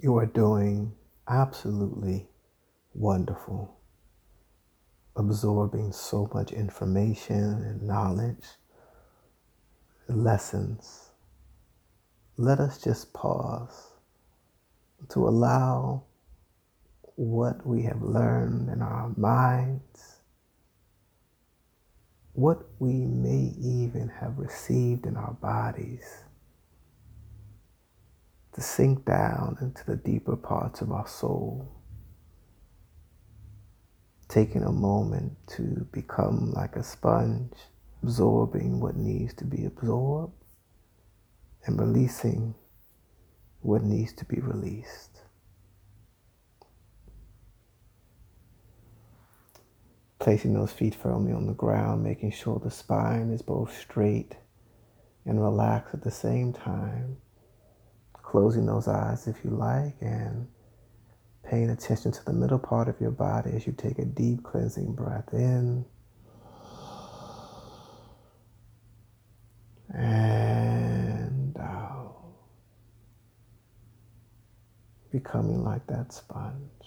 You are doing absolutely wonderful, absorbing so much information and knowledge, lessons. Let us just pause to allow what we have learned in our minds, what we may even have received in our bodies to sink down into the deeper parts of our soul. Taking a moment to become like a sponge, absorbing what needs to be absorbed and releasing what needs to be released. Placing those feet firmly on the ground, making sure the spine is both straight and relaxed at the same time closing those eyes if you like and paying attention to the middle part of your body as you take a deep cleansing breath in and out. Becoming like that sponge,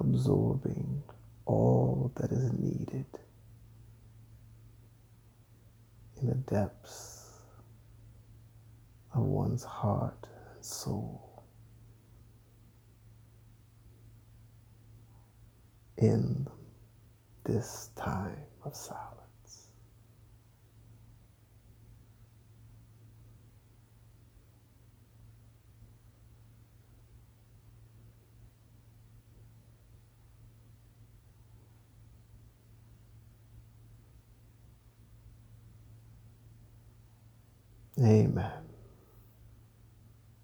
absorbing all that is needed in the depths of one's heart and soul in this time of silence. Amen.